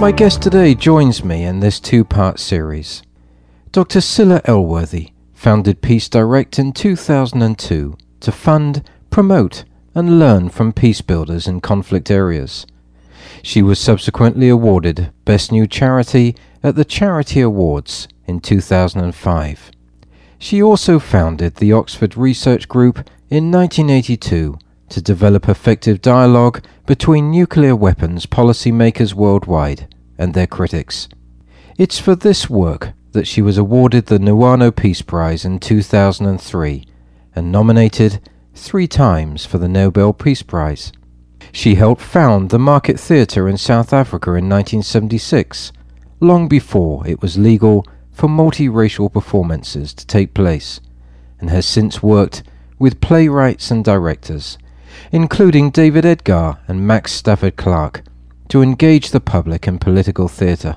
My guest today joins me in this two part series. Dr. Scilla Elworthy founded Peace Direct in 2002 to fund, promote, and learn from peace builders in conflict areas. She was subsequently awarded Best New Charity at the Charity Awards in 2005. She also founded the Oxford Research Group in 1982 to develop effective dialogue between nuclear weapons policymakers worldwide and their critics. It's for this work that she was awarded the Niwano Peace Prize in 2003 and nominated three times for the Nobel Peace Prize. She helped found the Market Theatre in South Africa in 1976, long before it was legal for multiracial performances to take place, and has since worked with playwrights and directors, including David Edgar and Max Stafford Clark, to engage the public in political theatre.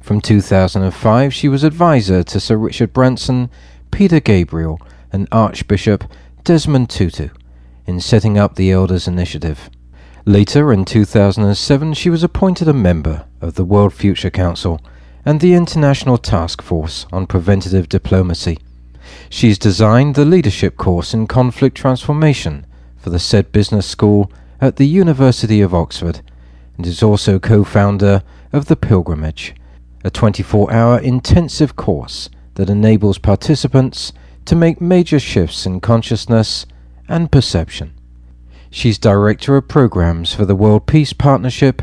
From 2005, she was advisor to Sir Richard Branson, Peter Gabriel, and Archbishop Desmond Tutu in setting up the Elders Initiative. Later, in 2007, she was appointed a member of the World Future Council and the International Task Force on Preventative Diplomacy. She's designed the leadership course in conflict transformation for the Said business school at the University of Oxford and is also co-founder of The Pilgrimage, a 24-hour intensive course that enables participants to make major shifts in consciousness and perception. She's director of programs for the World Peace Partnership,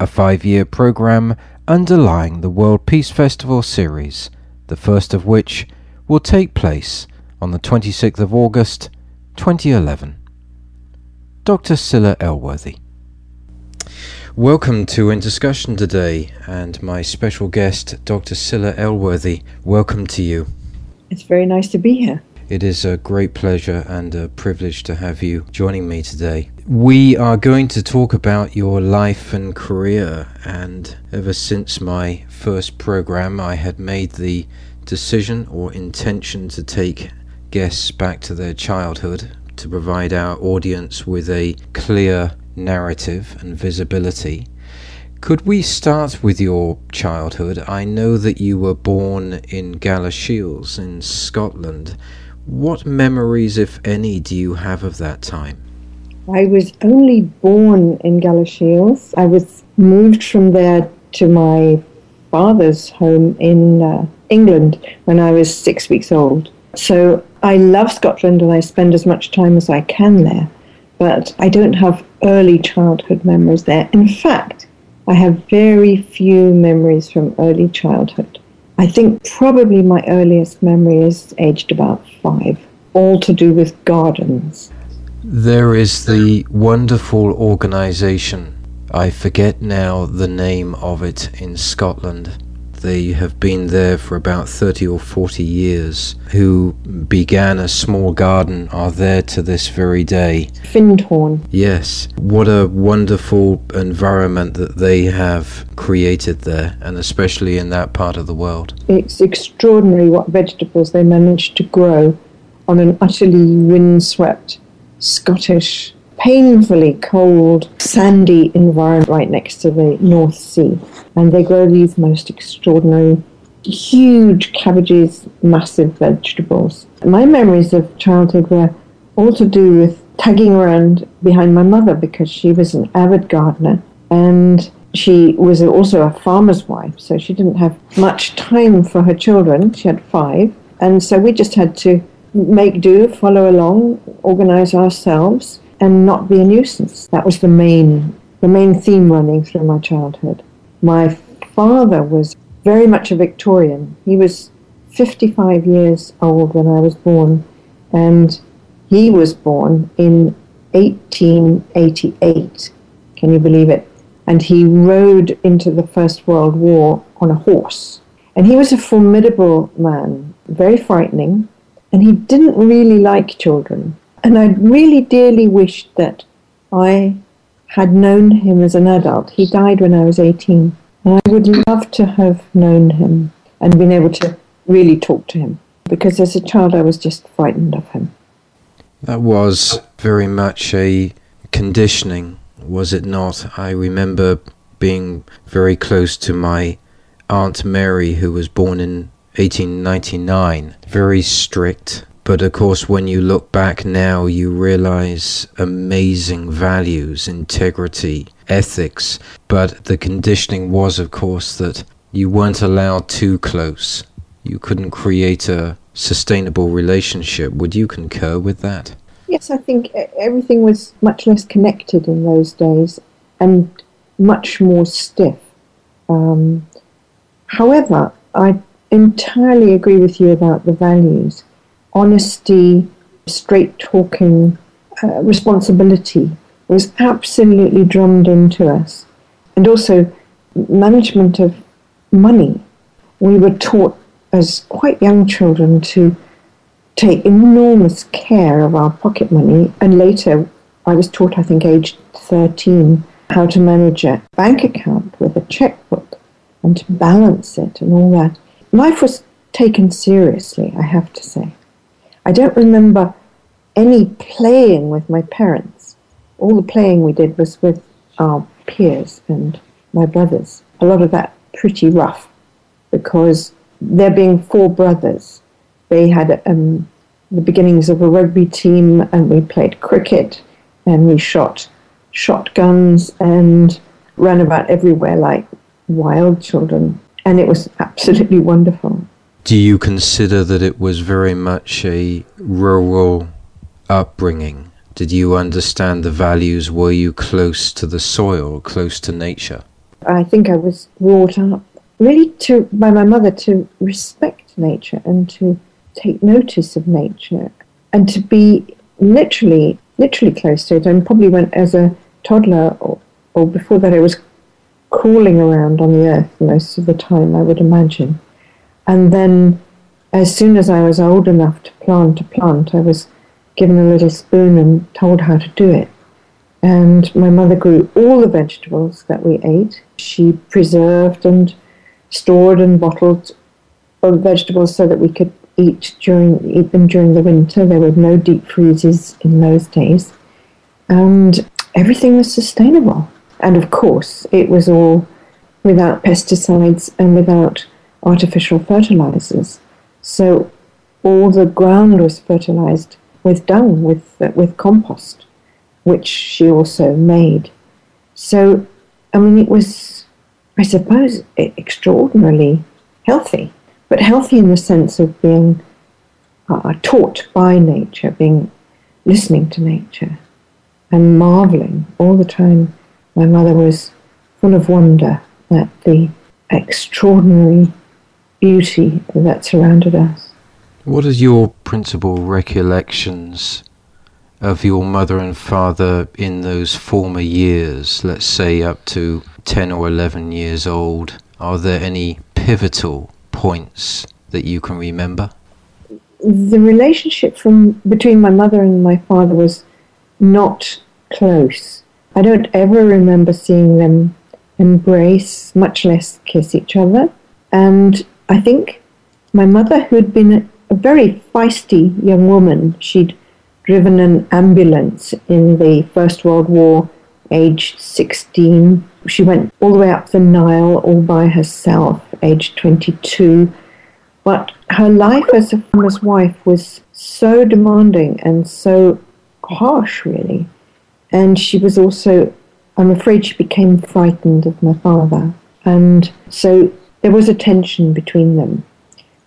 a five-year program underlying the World Peace Festival series, the first of which will take place on the 26th of August 2011. Dr. Scilla Elworthy. Welcome to In Discussion today, and my special guest, Dr. Scilla Elworthy. Welcome to you. It's very nice to be here. It is a great pleasure and a privilege to have you joining me today. We are going to talk about your life and career, and ever since my first program, I had made the decision or intention to take guests back to their childhood to provide our audience with a clear narrative and visibility. Could we start with your childhood? I know that you were born in Galashiels in Scotland. What memories, if any, do you have of that time? I was only born in Galashiels. I was moved from there to my father's home in uh, England when I was six weeks old. So I love Scotland and I spend as much time as I can there, but I don't have early childhood memories there. In fact, I have very few memories from early childhood. I think probably my earliest memory is aged about five, all to do with gardens. There is the wonderful organization, I forget now the name of it in Scotland. They have been there for about 30 or 40 years, who began a small garden, are there to this very day. Findhorn. Yes, what a wonderful environment that they have created there, and especially in that part of the world. It's extraordinary what vegetables they managed to grow on an utterly windswept Scottish, painfully cold, sandy environment right next to the North Sea. And they grow these most extraordinary, huge cabbages, massive vegetables. My memories of childhood were all to do with tagging around behind my mother because she was an avid gardener and she was also a farmer's wife, so she didn't have much time for her children. She had five, and so we just had to make do, follow along, organize ourselves, and not be a nuisance. That was the main, the main theme running through my childhood. My father was very much a Victorian. He was 55 years old when I was born, and He was born in 1888. Can you believe it? And he rode into the First World War on a horse. And he was a formidable man, very frightening, and he didn't really like children. And I really dearly wished that I had known him as an adult. He died when I was 18. And I would love to have known him and been able to really talk to him because as a child I was just frightened of him. That was very much a conditioning, was it not? I remember being very close to my Aunt Mary, who was born in 1899, very strict. But of course, when you look back now, you realize amazing values, integrity, ethics. But the conditioning was, of course, that you weren't allowed too close. You couldn't create a sustainable relationship. Would you concur with that? Yes, I think everything was much less connected in those days and much more stiff. Um, however, I entirely agree with you about the values honesty, straight talking, uh, responsibility was absolutely drummed into us. And also, management of money. We were taught as quite young children to take enormous care of our pocket money. And later, I was taught, I think, aged 13, how to manage a bank account with a checkbook and to balance it and all that. Life was taken seriously, I have to say. I don't remember any playing with my parents. All the playing we did was with our peers and my brothers. A lot of that pretty rough because there being four brothers, they had um, the beginnings of a rugby team, and we played cricket, and we shot shotguns and ran about everywhere like wild children, and it was absolutely wonderful. Do you consider that it was very much a rural upbringing? Did you understand the values? Were you close to the soil, close to nature? I think I was brought up really to by my mother to respect nature and to take notice of nature and to be literally literally close to it and probably went as a toddler or, or before that I was crawling around on the earth most of the time I would imagine and then as soon as I was old enough to plant a plant I was given a little spoon and told how to do it and my mother grew all the vegetables that we ate she preserved and stored and bottled vegetables so that we could eat during eat them during the winter. There were no deep freezes in those days, and everything was sustainable. And of course, it was all without pesticides and without artificial fertilizers. So all the ground was fertilized with dung, with uh, with compost, which she also made. So, I mean, it was I suppose, extraordinarily healthy, but healthy in the sense of being uh, taught by nature, being listening to nature, and marveling all the time. My mother was full of wonder at the extraordinary beauty that surrounded us. What are your principal recollections of your mother and father in those former years, let's say up to 10 or 11 years old? Are there any pivotal points that you can remember? The relationship from between my mother and my father was not close. I don't ever remember seeing them embrace, much less kiss each other. And I think my mother, who'd been a very feisty young woman, she'd driven an ambulance in the First World War, aged 16. She went all the way up the Nile all by herself, aged 22. But her life as a farmer's wife was so demanding and so harsh, really. And she was also, I'm afraid, she became frightened of my father. And so there was a tension between them.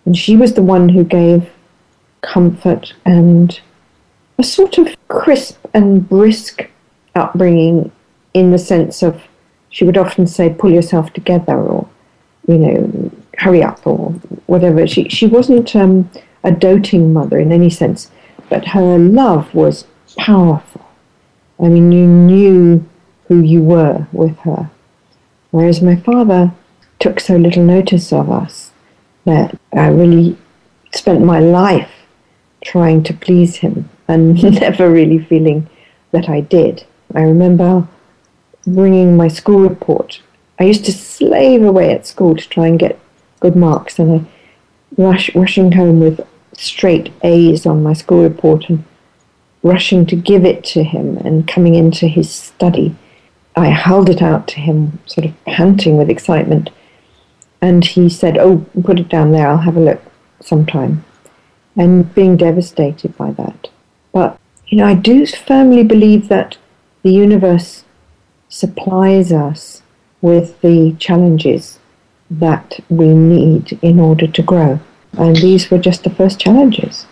And she was the one who gave comfort and a sort of crisp and brisk upbringing in the sense of she would often say, pull yourself together or, you know, hurry up or whatever. She, she wasn't um, a doting mother in any sense, but her love was powerful. I mean, you knew who you were with her. Whereas my father took so little notice of us that I really spent my life trying to please him and never really feeling that I did. I remember bringing my school report. I used to slave away at school to try and get good marks, and I rush, rushing home with straight A's on my school report and rushing to give it to him and coming into his study. I held it out to him, sort of panting with excitement, and he said, Oh, put it down there, I'll have a look sometime. And being devastated by that. But, you know, I do firmly believe that the universe supplies us with the challenges that we need in order to grow. And these were just the first challenges.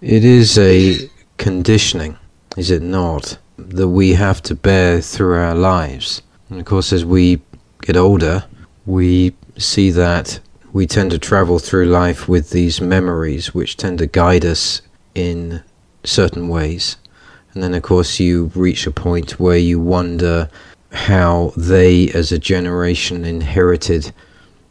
It is a conditioning, is it not, that we have to bear through our lives. And of course, as we get older, we see that we tend to travel through life with these memories which tend to guide us in certain ways. And then, of course, you reach a point where you wonder how they, as a generation, inherited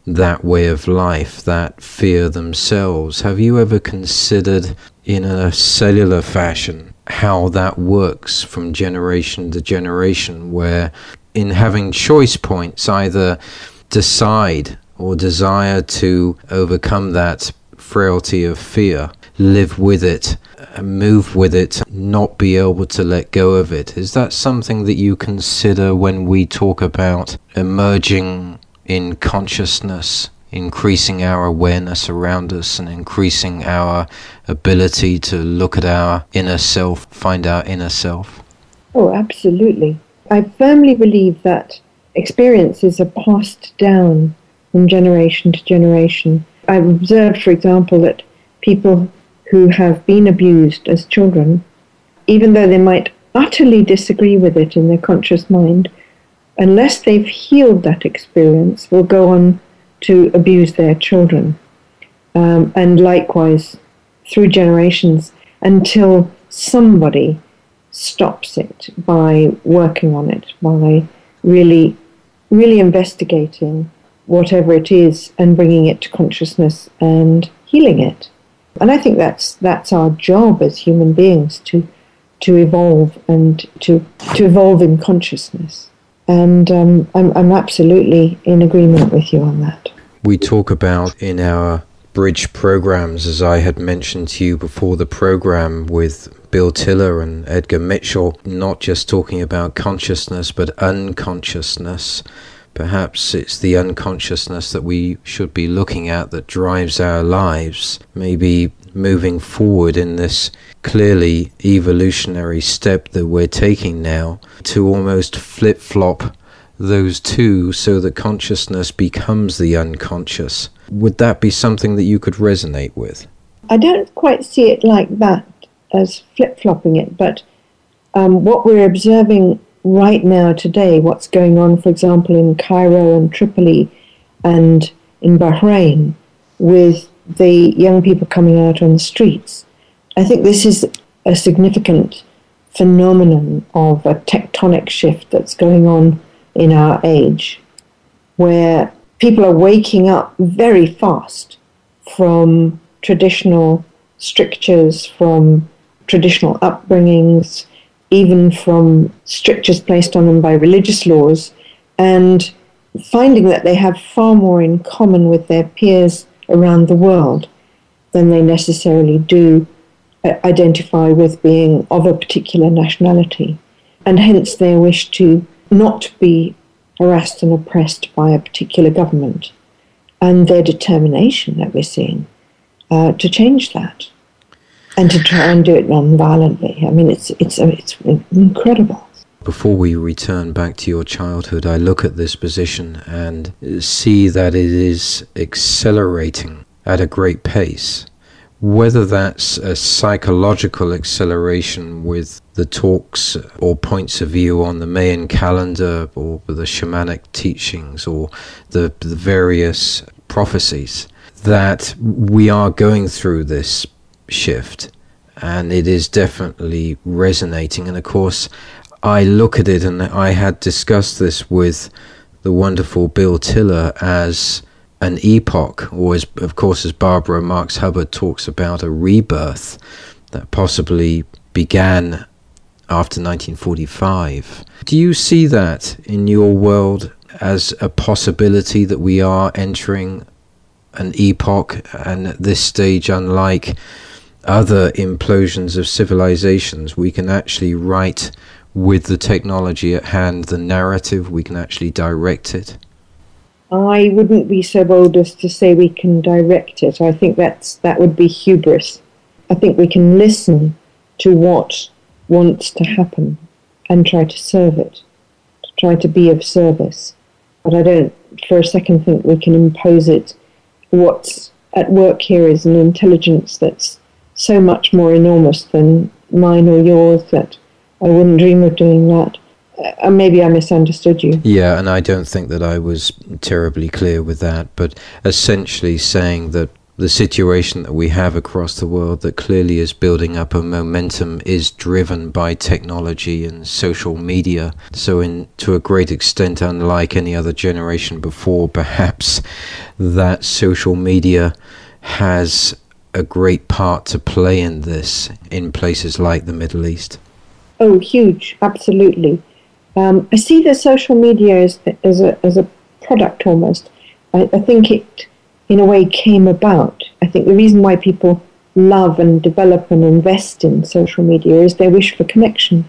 that way of life, that fear themselves. Have you ever considered, in a cellular fashion, how that works from generation to generation, where in having choice points, either decide or desire to overcome that frailty of fear, live with it, move with it, not be able to let go of it. Is that something that you consider when we talk about emerging in consciousness, increasing our awareness around us, and increasing our ability to look at our inner self, find our inner self? Oh, absolutely. I firmly believe that experiences are passed down from generation to generation. I've observed, for example, that people who have been abused as children, even though they might utterly disagree with it in their conscious mind, unless they've healed that experience, will go on to abuse their children. Um, and likewise, through generations, until somebody stops it by working on it, by really, really investigating whatever it is and bringing it to consciousness and healing it. And I think that's that's our job as human beings to to evolve and to to evolve in consciousness. And um, I'm, I'm absolutely in agreement with you on that. We talk about in our bridge programs, as I had mentioned to you before the program with Bill Tiller and Edgar Mitchell, not just talking about consciousness but unconsciousness. Perhaps it's the unconsciousness that we should be looking at that drives our lives. Maybe moving forward in this clearly evolutionary step that we're taking now to almost flip flop those two so that consciousness becomes the unconscious. Would that be something that you could resonate with? I don't quite see it like that as flip flopping it, but um, what we're observing right now, today, what's going on, for example, in Cairo and Tripoli and in Bahrain with the young people coming out on the streets. I think this is a significant phenomenon of a tectonic shift that's going on in our age, where people are waking up very fast from traditional strictures, from traditional upbringings, even from strictures placed on them by religious laws, and finding that they have far more in common with their peers around the world than they necessarily do uh, identify with being of a particular nationality. And hence their wish to not be harassed and oppressed by a particular government, and their determination that we're seeing uh, to change that and to try and do it non-violently. I mean, it's it's it's incredible. Before we return back to your childhood, I look at this position and see that it is accelerating at a great pace. Whether that's a psychological acceleration with the talks or points of view on the Mayan calendar or the shamanic teachings or the, the various prophecies, that we are going through this shift and it is definitely resonating. And of course, I look at it, and I had discussed this with the wonderful Bill Tiller as an epoch, or as, of course, as Barbara Marx Hubbard talks about, a rebirth that possibly began after 1945. Do you see that in your world as a possibility that we are entering an epoch, and at this stage, unlike other implosions of civilizations, we can actually write with the technology at hand the narrative, we can actually direct it? I wouldn't be so bold as to say we can direct it. I think that's that would be hubris. I think we can listen to what wants to happen and try to serve it, to try to be of service. But I don't for a second think we can impose it. What's at work here is an intelligence that's so much more enormous than mine or yours that I wouldn't dream of doing that uh, maybe I misunderstood you. Yeah, and I don't think that I was terribly clear with that, but essentially saying that the situation that we have across the world that clearly is building up a momentum is driven by technology and social media. So, in to a great extent, unlike any other generation before, perhaps that social media has a great part to play in this in places like the Middle East. Oh, huge, absolutely. Um, I see the social media as, as, a, as a product almost. I, I think it, in a way, came about. I think the reason why people love and develop and invest in social media is their wish for connection.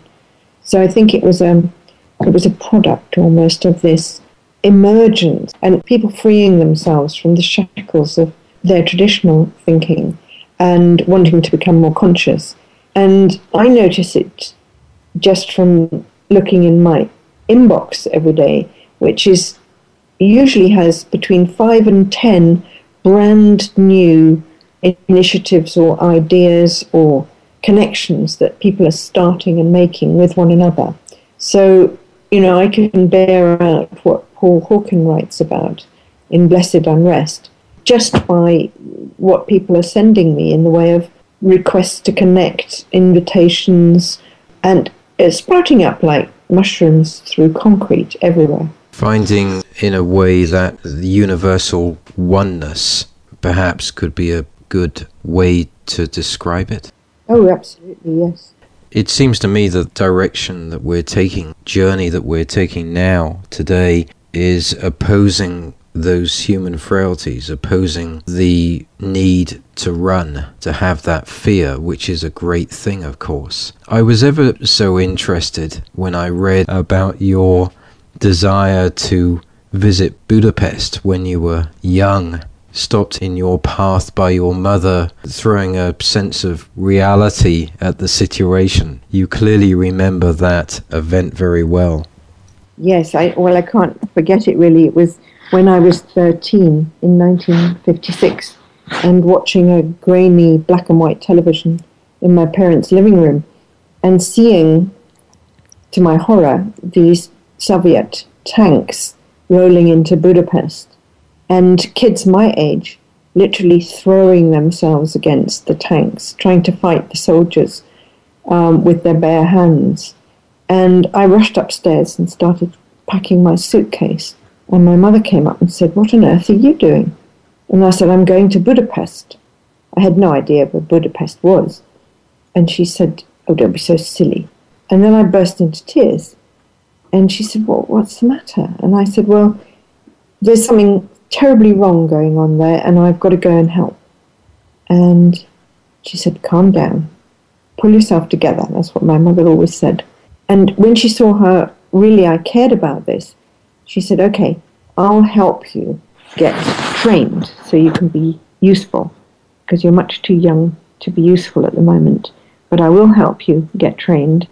So I think it was a, um, it was a product almost of this emergence and people freeing themselves from the shackles of their traditional thinking and wanting to become more conscious. And I notice it just from looking in my inbox every day, which is usually has between five and ten brand new initiatives or ideas or connections that people are starting and making with one another. So, you know, I can bear out what Paul Hawken writes about in Blessed Unrest just by what people are sending me in the way of requests to connect, invitations, and sprouting up like mushrooms through concrete everywhere. Finding, in a way, that the universal oneness perhaps could be a good way to describe it. Oh, absolutely, yes. It seems to me the direction that we're taking, journey that we're taking now, today, is opposing those human frailties, opposing the need to run, to have that fear, which is a great thing, of course. I was ever so interested when I read about your desire to visit Budapest when you were young, stopped in your path by your mother, throwing a sense of reality at the situation. You clearly remember that event very well. Yes, I well I can't forget it really. It was when I was 13 in 1956 and watching a grainy black and white television in my parents' living room and seeing, to my horror, these Soviet tanks rolling into Budapest and kids my age literally throwing themselves against the tanks, trying to fight the soldiers um, with their bare hands. And I rushed upstairs and started packing my suitcase. And my mother came up and said, What on earth are you doing? And I said, I'm going to Budapest. I had no idea where Budapest was. And she said, Oh, don't be so silly. And then I burst into tears. And she said, Well, what's the matter? And I said, Well, there's something terribly wrong going on there, and I've got to go and help. And she said, Calm down. Pull yourself together. That's what my mother always said. And when she saw how really I cared about this, she said, Okay, I'll help you get trained so you can be useful because you're much too young to be useful at the moment. But I will help you get trained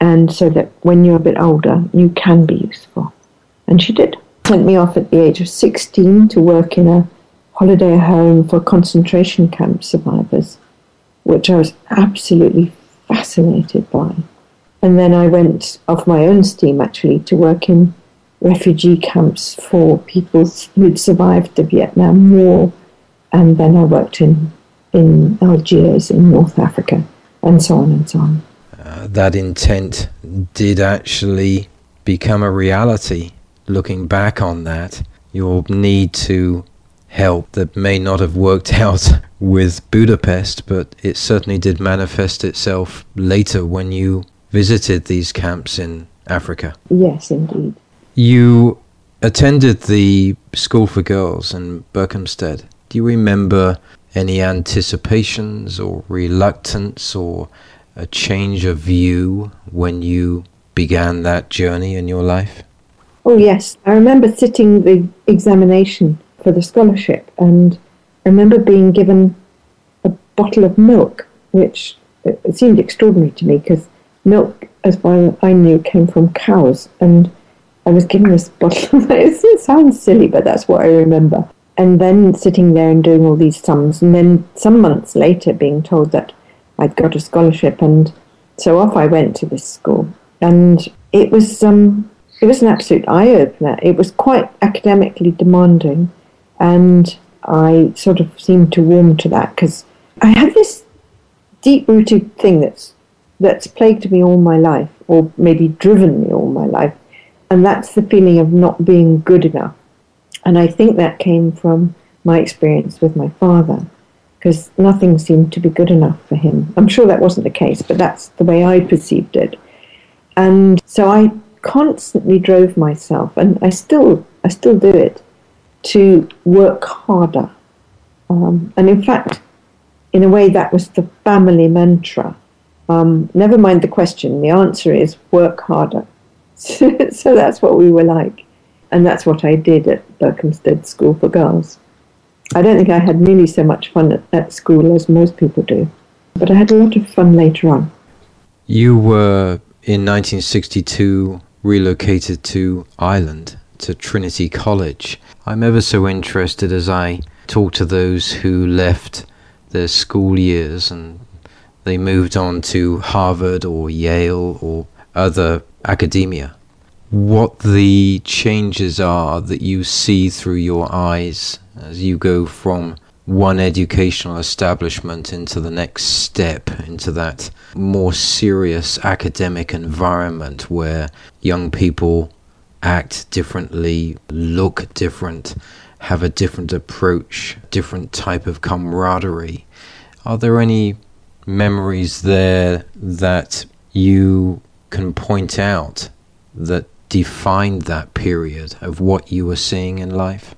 and so that when you're a bit older, you can be useful. And she did. Sent me off at the age of 16 to work in a holiday home for concentration camp survivors, which I was absolutely fascinated by. And then I went off my own steam actually to work in refugee camps for people who'd survived the Vietnam War. And then I worked in in Algiers in North Africa, and so on and so on. Uh, that intent did actually become a reality. Looking back on that, your need to help that may not have worked out with Budapest, but it certainly did manifest itself later when you visited these camps in Africa. Yes, indeed. You attended the School for Girls in Berkhamsted. Do you remember any anticipations or reluctance or a change of view when you began that journey in your life? Oh, yes. I remember sitting the examination for the scholarship and I remember being given a bottle of milk, which it seemed extraordinary to me because milk, as far as I knew, came from cows. And I was given this bottle. it sounds silly, but that's what I remember. And then sitting there and doing all these sums, and then some months later being told that I'd got a scholarship, and so off I went to this school, and it was um, it was an absolute eye opener. It was quite academically demanding, and I sort of seemed to warm to that because I had this deep rooted thing that's that's plagued me all my life, or maybe driven me all my life, and that's the feeling of not being good enough. And I think that came from my experience with my father, because nothing seemed to be good enough for him. I'm sure that wasn't the case, but that's the way I perceived it. And so I constantly drove myself, and I still, I still do it, to work harder. Um, and in fact, in a way, that was the family mantra. Um, never mind the question, the answer is work harder. so that's what we were like. And that's what I did at Berkhamsted School for Girls. I don't think I had nearly so much fun at, at school as most people do, but I had a lot of fun later on. You were in 1962 relocated to Ireland, to Trinity College. I'm ever so interested as I talk to those who left their school years and they moved on to Harvard or Yale or other academia, what the changes are that you see through your eyes as you go from one educational establishment into the next step, into that more serious academic environment where young people act differently, look different, have a different approach, different type of camaraderie. Are there any memories there that you can point out that defined that period of what you were seeing in life?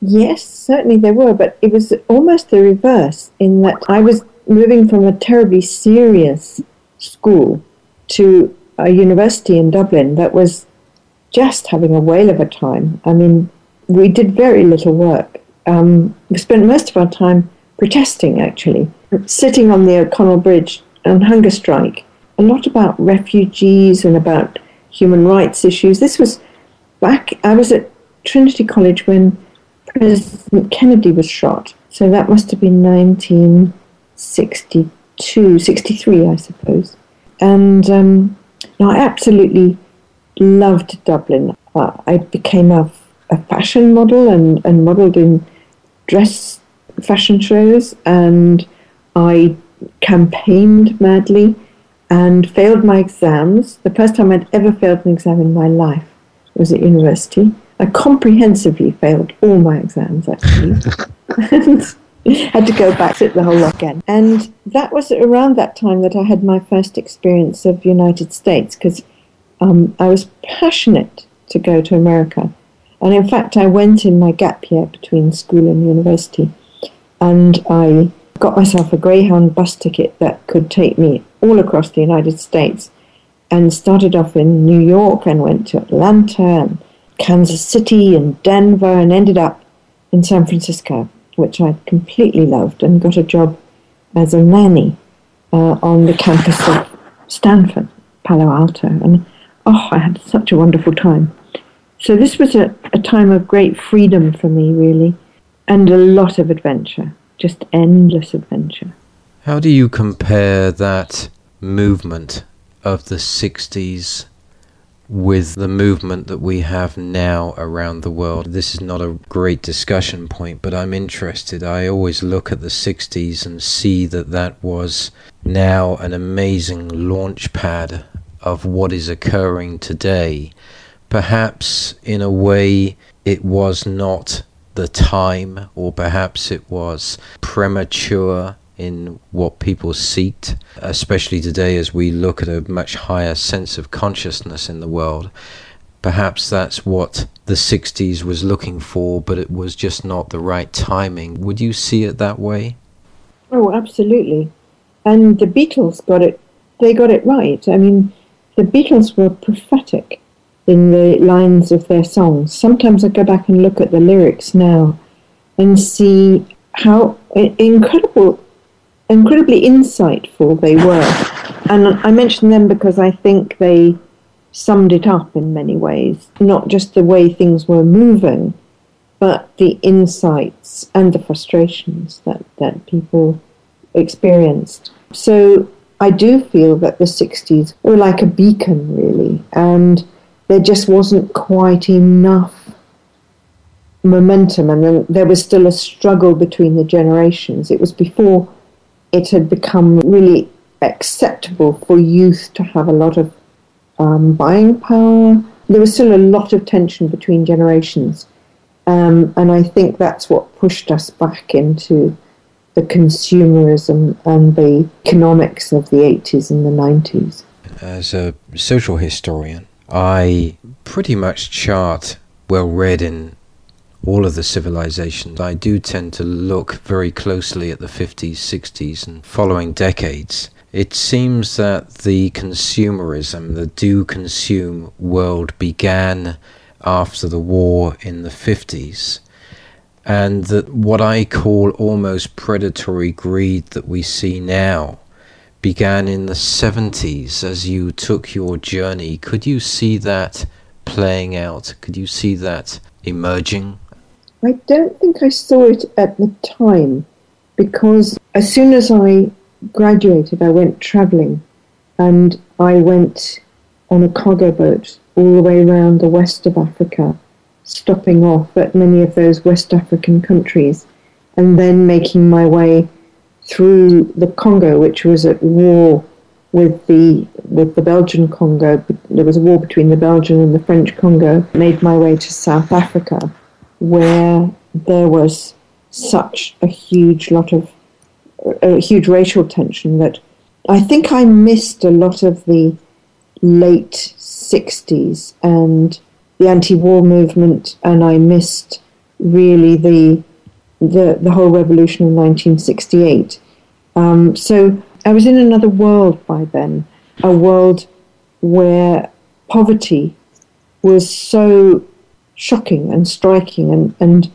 Yes, certainly there were, but it was almost the reverse in that I was moving from a terribly serious school to a university in Dublin that was just having a whale of a time. I mean, we did very little work. Um, we spent most of our time protesting, actually, sitting on the O'Connell Bridge on hunger strike a lot about refugees and about human rights issues. This was back, I was at Trinity College when President Kennedy was shot. So that must have been 1962, 63, I suppose. And um, I absolutely loved Dublin. Uh, I became a, a fashion model and, and modeled in dress fashion shows, and I campaigned madly and failed my exams. The first time I'd ever failed an exam in my life was at university. I comprehensively failed all my exams, actually. and had to go back, sit the whole lot again. And that was around that time that I had my first experience of United States, because um, I was passionate to go to America. And in fact, I went in my gap year between school and university. And I got myself a Greyhound bus ticket that could take me all across the United States and started off in New York and went to Atlanta and Kansas City and Denver and ended up in San Francisco, which I completely loved and got a job as a nanny uh, on the campus of Stanford, Palo Alto. And oh, I had such a wonderful time. So this was a, a time of great freedom for me, really, and a lot of adventure just endless adventure. How do you compare that movement of the 60s with the movement that we have now around the world. This is not a great discussion point, but I'm interested. I always look at the 60s and see that that was now an amazing launch pad of what is occurring today. Perhaps in a way it was not the time, or perhaps it was premature in what people seeked, especially today as we look at a much higher sense of consciousness in the world. Perhaps that's what the 60s was looking for, but it was just not the right timing. Would you see it that way? Oh, absolutely. And the Beatles got it, they got it right. I mean, the Beatles were prophetic in the lines of their songs. Sometimes I go back and look at the lyrics now and see how incredible incredibly insightful they were. And I mention them because I think they summed it up in many ways, not just the way things were moving, but the insights and the frustrations that, that people experienced. So I do feel that the 60s were like a beacon, really, and there just wasn't quite enough momentum, and there was still a struggle between the generations. It was before it had become really acceptable for youth to have a lot of um, buying power. There was still a lot of tension between generations. Um, and I think that's what pushed us back into the consumerism and the economics of the 80s and the 90s. As a social historian, I pretty much chart well read in all of the civilizations, I do tend to look very closely at the 50s, 60s, and following decades. It seems that the consumerism, the do consume world began after the war in the 50s, and that what I call almost predatory greed that we see now began in the 70s as you took your journey. Could you see that playing out? Could you see that emerging? I don't think I saw it at the time because as soon as I graduated, I went traveling and I went on a cargo boat all the way around the west of Africa, stopping off at many of those West African countries and then making my way through the Congo, which was at war with the with the Belgian Congo. There was a war between the Belgian and the French Congo. Made my way to South Africa where there was such a huge lot of a huge racial tension that I think I missed a lot of the late 60s and the anti-war movement and I missed really the the, the whole revolution in 1968 um, so I was in another world by then a world where poverty was so shocking and striking and, and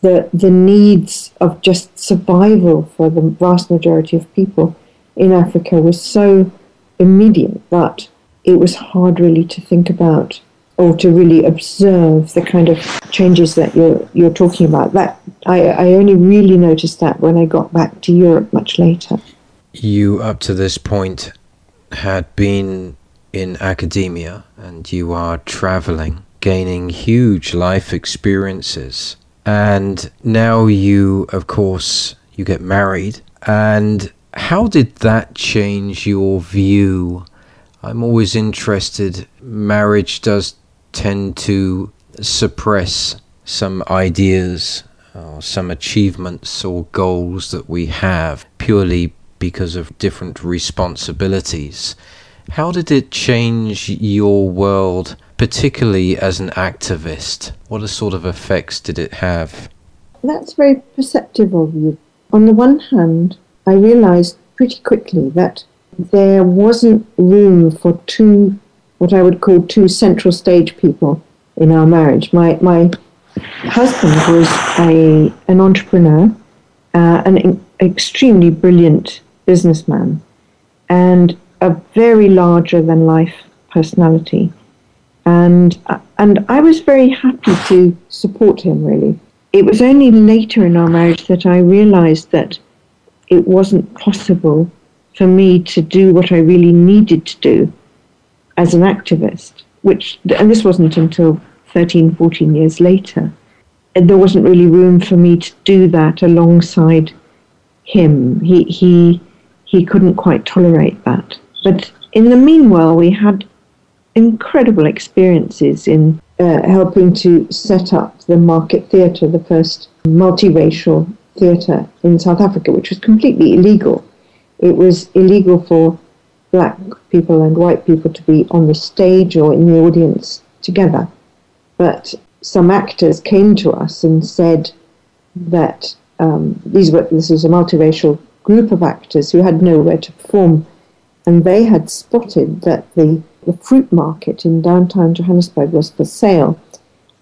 the the needs of just survival for the vast majority of people in Africa was so immediate that it was hard really to think about or to really observe the kind of changes that you're you're talking about. That I, I only really noticed that when I got back to Europe much later. You up to this point had been in academia and you are traveling gaining huge life experiences. And now you, of course, you get married. And how did that change your view? I'm always interested. Marriage does tend to suppress some ideas or some achievements or goals that we have purely because of different responsibilities. How did it change your world particularly as an activist? What sort of effects did it have? That's very perceptive of you. On the one hand, I realized pretty quickly that there wasn't room for two, what I would call two central stage people in our marriage. My, my husband was a, an entrepreneur, uh, an extremely brilliant businessman, and a very larger than life personality and and I was very happy to support him. Really, it was only later in our marriage that I realised that it wasn't possible for me to do what I really needed to do as an activist. which, and this wasn't until 13, 14 years later, and there wasn't really room for me to do that alongside him. He, he, he couldn't quite tolerate that. But in the meanwhile, we had incredible experiences in uh, helping to set up the Market Theatre, the first multiracial theatre in South Africa, which was completely illegal. It was illegal for black people and white people to be on the stage or in the audience together. But some actors came to us and said that um, these were this was a multiracial group of actors who had nowhere to perform, and they had spotted that the the fruit market in downtown Johannesburg was for sale,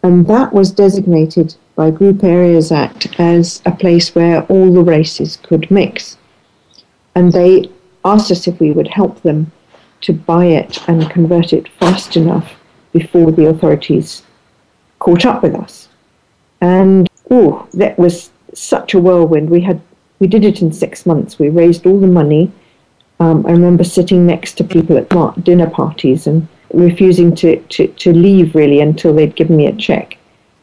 and that was designated by Group Areas Act as a place where all the races could mix. And they asked us if we would help them to buy it and convert it fast enough before the authorities caught up with us. And oh, that was such a whirlwind. We had we did it in six months. We raised all the money. Um, I remember sitting next to people at dinner parties and refusing to, to, to leave really until they'd given me a check.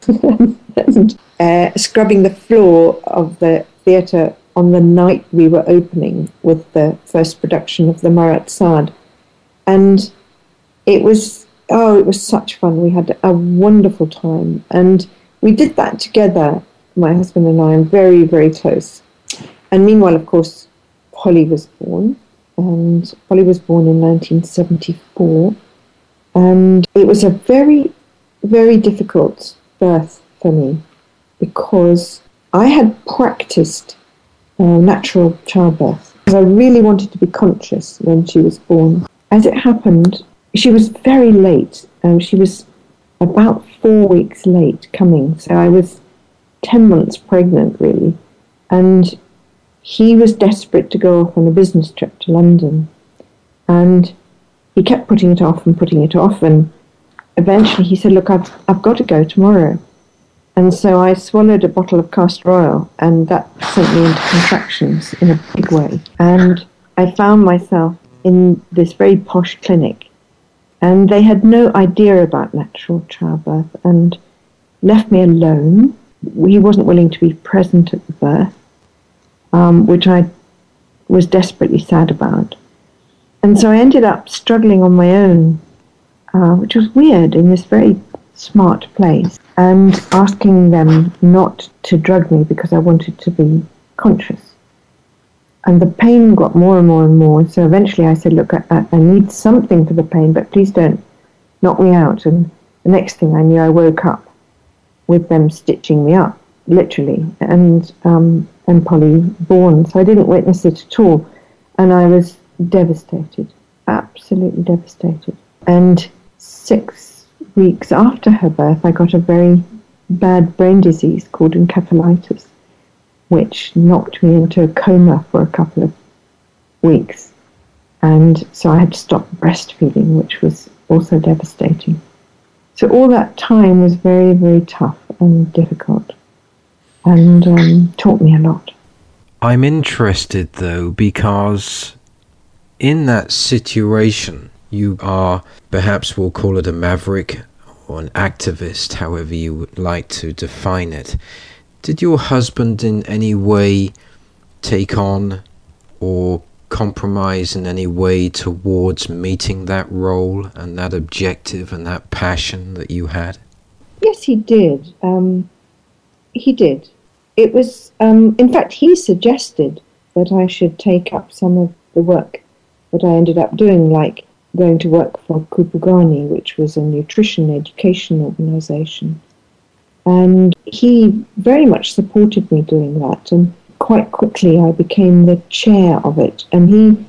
and uh, scrubbing the floor of the theatre on the night we were opening with the first production of the Marat Sade. And it was, oh, it was such fun. We had a wonderful time. And we did that together, my husband and I, and very, very close. And meanwhile, of course, Polly was born. And Polly was born in 1974. And it was a very, very difficult birth for me because I had practiced uh, natural childbirth. I really wanted to be conscious when she was born. As it happened, she was very late. Um, she was about four weeks late coming. So I was 10 months pregnant, really. And he was desperate to go off on a business trip to London. And he kept putting it off and putting it off. And eventually he said, Look, I've, I've got to go tomorrow. And so I swallowed a bottle of castor oil, and that sent me into contractions in a big way. And I found myself in this very posh clinic, and they had no idea about natural childbirth and left me alone. He wasn't willing to be present at the birth, um, which I was desperately sad about. And so I ended up struggling on my own, uh, which was weird in this very smart place and asking them not to drug me because I wanted to be conscious. And the pain got more and more and more. So eventually I said, Look, I, I need something for the pain, but please don't knock me out. And the next thing I knew, I woke up with them stitching me up, literally, and, um, and Polly born. So I didn't witness it at all. And I was devastated, absolutely devastated. And six weeks after her birth, I got a very bad brain disease called encephalitis, which knocked me into a coma for a couple of weeks. And so I had to stop breastfeeding, which was also devastating. So all that time was very, very tough and difficult and um, taught me a lot. I'm interested though because in that situation, you are, perhaps we'll call it a maverick or an activist, however you would like to define it. Did your husband in any way take on or compromise in any way towards meeting that role and that objective and that passion that you had? Yes, he did. Um, he did. It was, um, in fact, he suggested that I should take up some of the work that I ended up doing, like going to work for Kupugani, which was a nutrition education organization. And he very much supported me doing that. And quite quickly, I became the chair of it. And he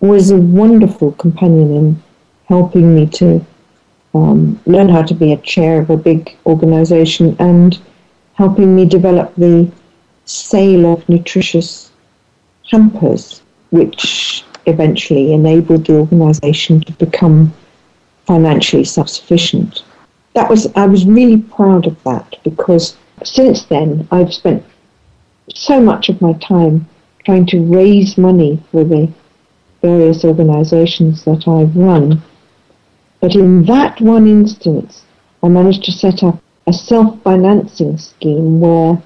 was a wonderful companion in helping me to um, learn how to be a chair of a big organization and helping me develop the sale of nutritious hampers, which eventually enabled the organization to become financially self-sufficient. That was I was really proud of that because since then I've spent so much of my time trying to raise money for the various organizations that I've run. But in that one instance, I managed to set up a self-financing scheme where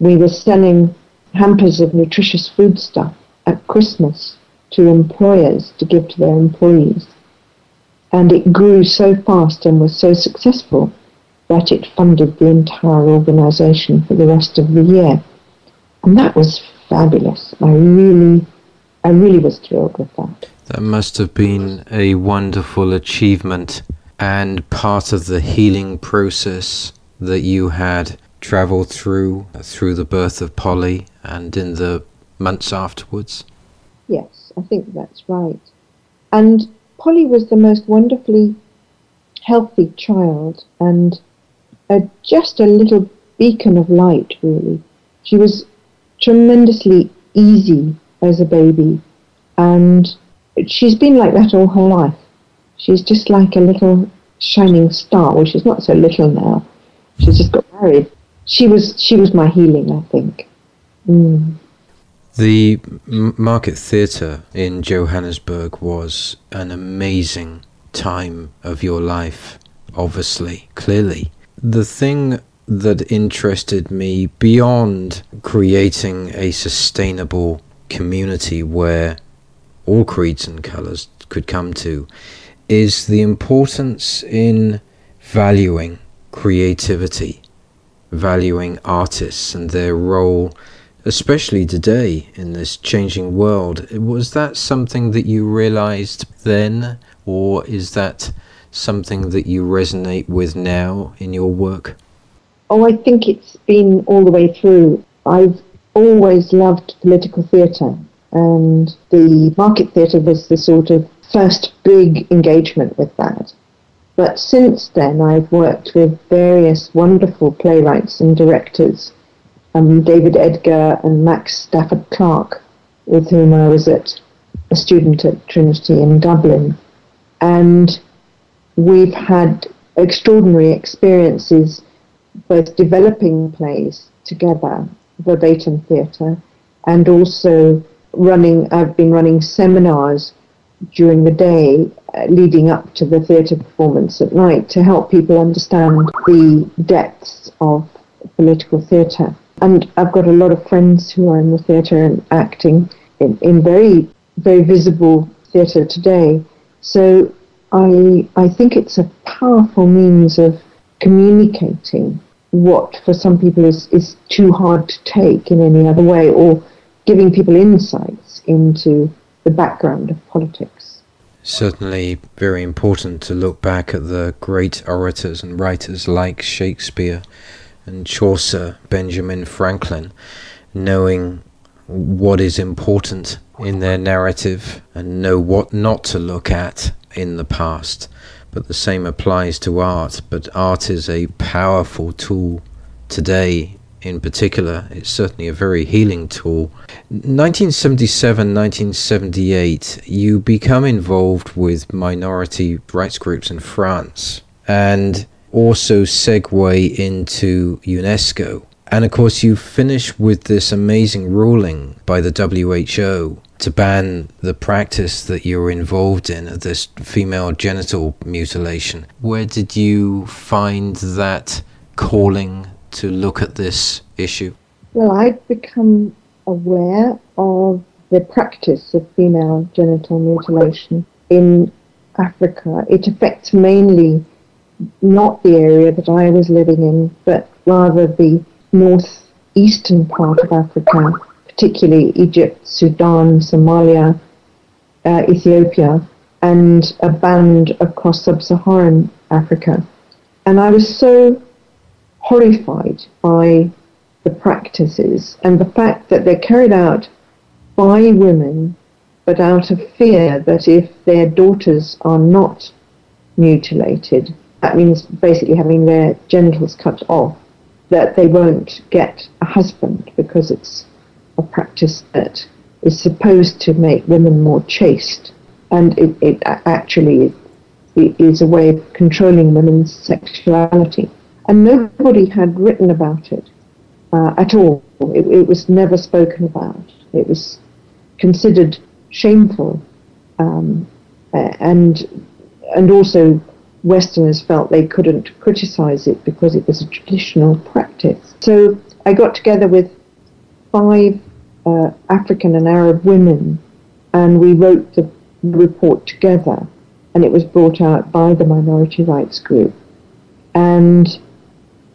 we were selling hampers of nutritious foodstuff at Christmas to employers to give to their employees. And it grew so fast and was so successful that it funded the entire organization for the rest of the year. And that was fabulous. I really, I really was thrilled with that. That must have been a wonderful achievement and part of the healing process that you had traveled through uh, through the birth of Polly and in the months afterwards. Yes, I think that's right. And Polly was the most wonderfully healthy child and a, just a little beacon of light, really. She was tremendously easy as a baby, and she's been like that all her life. She's just like a little shining star. Well, she's not so little now. She's just got married. She was she was my healing, I think. Mm. The Market Theatre in Johannesburg was an amazing time of your life, obviously, clearly. The thing that interested me beyond creating a sustainable community where all creeds and colours could come to is the importance in valuing creativity, valuing artists and their role especially today in this changing world. Was that something that you realized then, or is that something that you resonate with now in your work? Oh, I think it's been all the way through. I've always loved political theatre, and the market theatre was the sort of first big engagement with that. But since then, I've worked with various wonderful playwrights and directors um, David Edgar and Max Stafford Clark, with whom I was at a student at Trinity in Dublin. And we've had extraordinary experiences both developing plays together, verbatim theatre, and also running, I've been running seminars during the day uh, leading up to the theatre performance at night to help people understand the depths of political theatre. And I've got a lot of friends who are in the theatre and acting in, in very, very visible theatre today. So I, I think it's a powerful means of communicating what for some people is, is too hard to take in any other way or giving people insights into the background of politics. Certainly very important to look back at the great orators and writers like Shakespeare and Chaucer, Benjamin Franklin, knowing what is important in their narrative and know what not to look at in the past. But the same applies to art. But art is a powerful tool today in particular. It's certainly a very healing tool. 1977 1978, you become involved with minority rights groups in France. And also segue into UNESCO. And of course, you finish with this amazing ruling by the WHO to ban the practice that you're involved in, this female genital mutilation. Where did you find that calling to look at this issue? Well, I've become aware of the practice of female genital mutilation in Africa. It affects mainly not the area that I was living in, but rather the northeastern part of Africa, particularly Egypt, Sudan, Somalia, uh, Ethiopia, and a band across sub Saharan Africa. And I was so horrified by the practices and the fact that they're carried out by women, but out of fear that if their daughters are not mutilated, that means basically having their genitals cut off, that they won't get a husband because it's a practice that is supposed to make women more chaste. And it, it actually is a way of controlling women's sexuality. And nobody had written about it uh, at all. It, it, was never spoken about. It was considered shameful um, and and also Westerners felt they couldn't criticize it because it was a traditional practice. So I got together with five uh, African and Arab women and we wrote the report together and it was brought out by the Minority Rights Group. And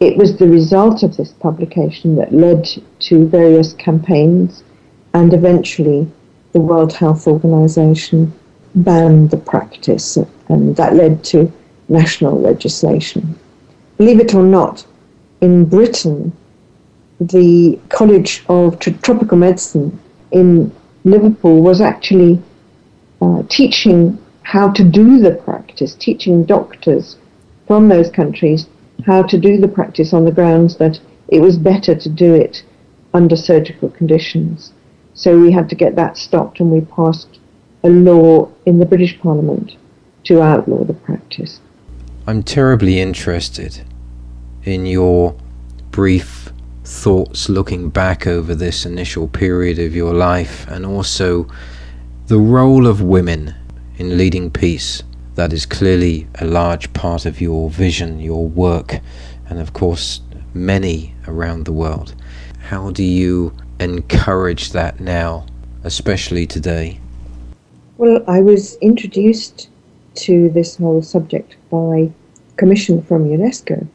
it was the result of this publication that led to various campaigns and eventually the World Health Organization banned the practice and that led to national legislation. Believe it or not, in Britain, the College of Tropical Medicine in Liverpool was actually uh, teaching how to do the practice, teaching doctors from those countries how to do the practice on the grounds that it was better to do it under surgical conditions. So we had to get that stopped and we passed a law in the British Parliament to outlaw the practice. I'm terribly interested in your brief thoughts looking back over this initial period of your life and also the role of women in leading peace. That is clearly a large part of your vision, your work, and of course, many around the world. How do you encourage that now, especially today? Well, I was introduced to this whole subject by commission from UNESCO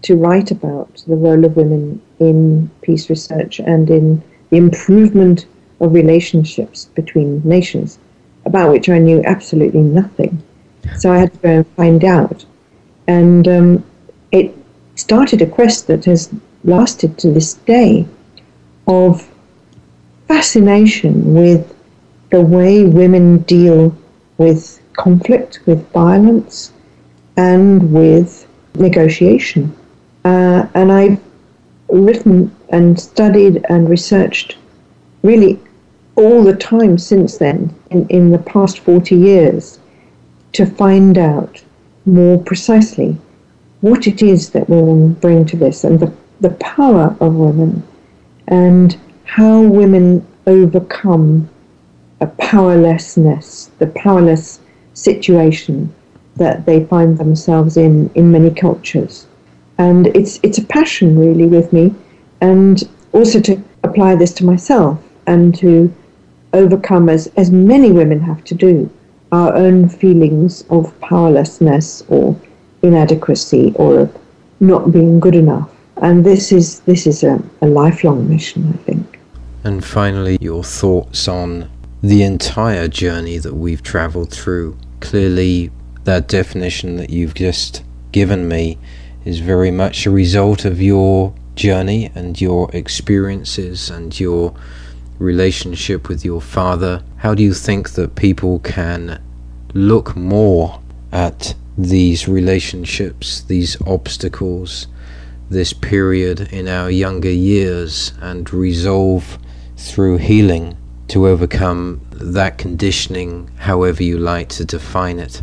to write about the role of women in peace research and in the improvement of relationships between nations, about which I knew absolutely nothing. So I had to go and find out. And um, it started a quest that has lasted to this day of fascination with the way women deal with conflict, with violence, and with negotiation. Uh, and I've written and studied and researched really all the time since then, in, in the past 40 years, to find out more precisely what it is that women bring to this and the, the power of women and how women overcome a powerlessness, the powerless situation that they find themselves in in many cultures. And it's it's a passion really with me, and also to apply this to myself and to overcome as as many women have to do our own feelings of powerlessness or inadequacy or of not being good enough. And this is this is a, a lifelong mission, I think. And finally, your thoughts on the entire journey that we've travelled through. Clearly, that definition that you've just given me is very much a result of your journey and your experiences and your relationship with your father. How do you think that people can look more at these relationships, these obstacles, this period in our younger years and resolve through healing to overcome that conditioning, however you like to define it?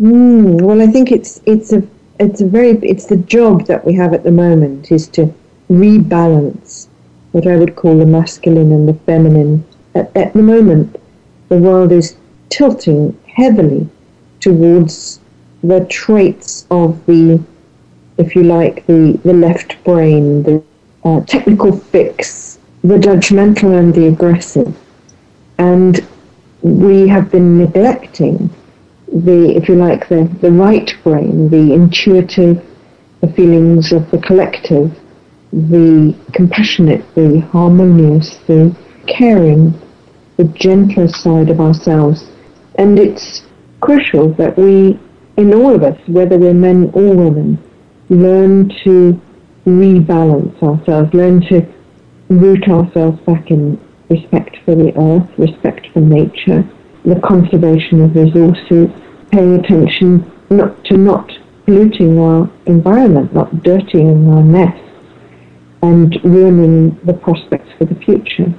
Mm, well, I think it's it's a it's a very it's the job that we have at the moment is to rebalance what I would call the masculine and the feminine. At, at the moment, the world is tilting heavily towards the traits of the, if you like, the, the left brain, the uh, technical fix, the judgmental and the aggressive. And we have been neglecting the, if you like, the, the right brain, the intuitive, the feelings of the collective, the compassionate, the harmonious, the caring, the gentler side of ourselves. And it's crucial that we, in all of us, whether we're men or women, learn to rebalance ourselves, learn to root ourselves back in respect for the earth, respect for nature, the conservation of resources, paying attention not to not polluting our environment, not dirtying our nests, and ruining the prospects for the future.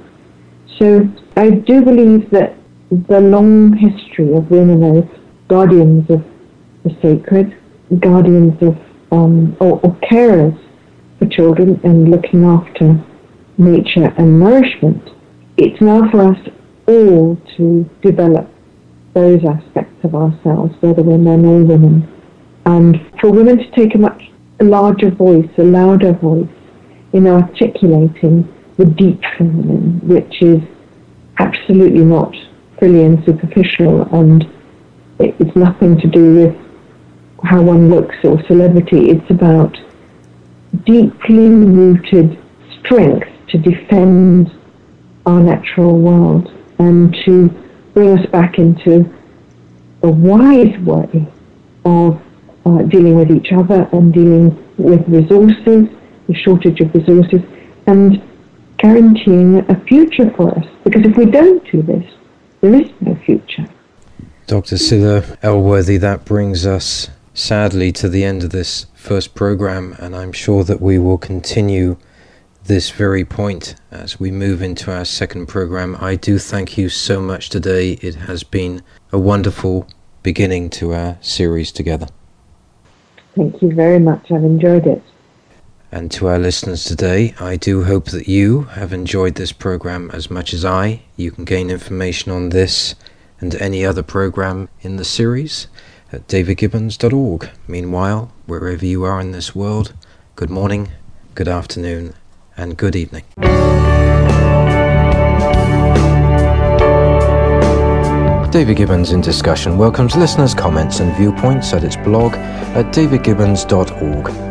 So I do believe that the long history of women as guardians of the sacred, guardians of um, or, or carers for children and looking after nature and nourishment, it's now for us all to develop those aspects of ourselves, whether we're men or women. And for women to take a much larger voice, a louder voice in articulating the deep feminine, which is absolutely not frilly and superficial and it's nothing to do with how one looks or celebrity. It's about deeply rooted strength to defend our natural world and to bring us back into a wise way of uh, dealing with each other and dealing with resources, the shortage of resources, and guaranteeing a future for us. Because if we don't do this, there is no future. Dr. Scilla Elworthy, that brings us sadly to the end of this first program, and I'm sure that we will continue this very point as we move into our second program. I do thank you so much today. It has been a wonderful beginning to our series together. Thank you very much. I've enjoyed it. And to our listeners today, I do hope that you have enjoyed this program as much as I. You can gain information on this and any other program in the series at davidgibbons.org. Meanwhile, wherever you are in this world, good morning, good afternoon, and good evening. David Gibbons in Discussion welcomes listeners' comments and viewpoints at its blog at davidgibbons.org.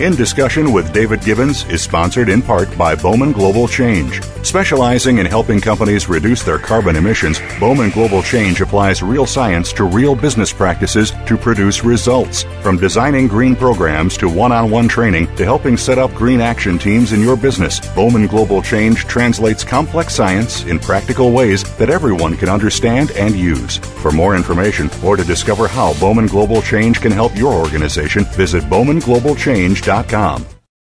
In Discussion with David Gibbons is sponsored in part by Bowman Global Change. Specializing in helping companies reduce their carbon emissions, Bowman Global Change applies real science to real business practices to produce results. From designing green programs to one on one training to helping set up green action teams in your business, Bowman Global Change translates complex science in practical ways that everyone can understand and use. For more information or to discover how Bowman Global Change can help your organization, visit bowmanglobalchange.com.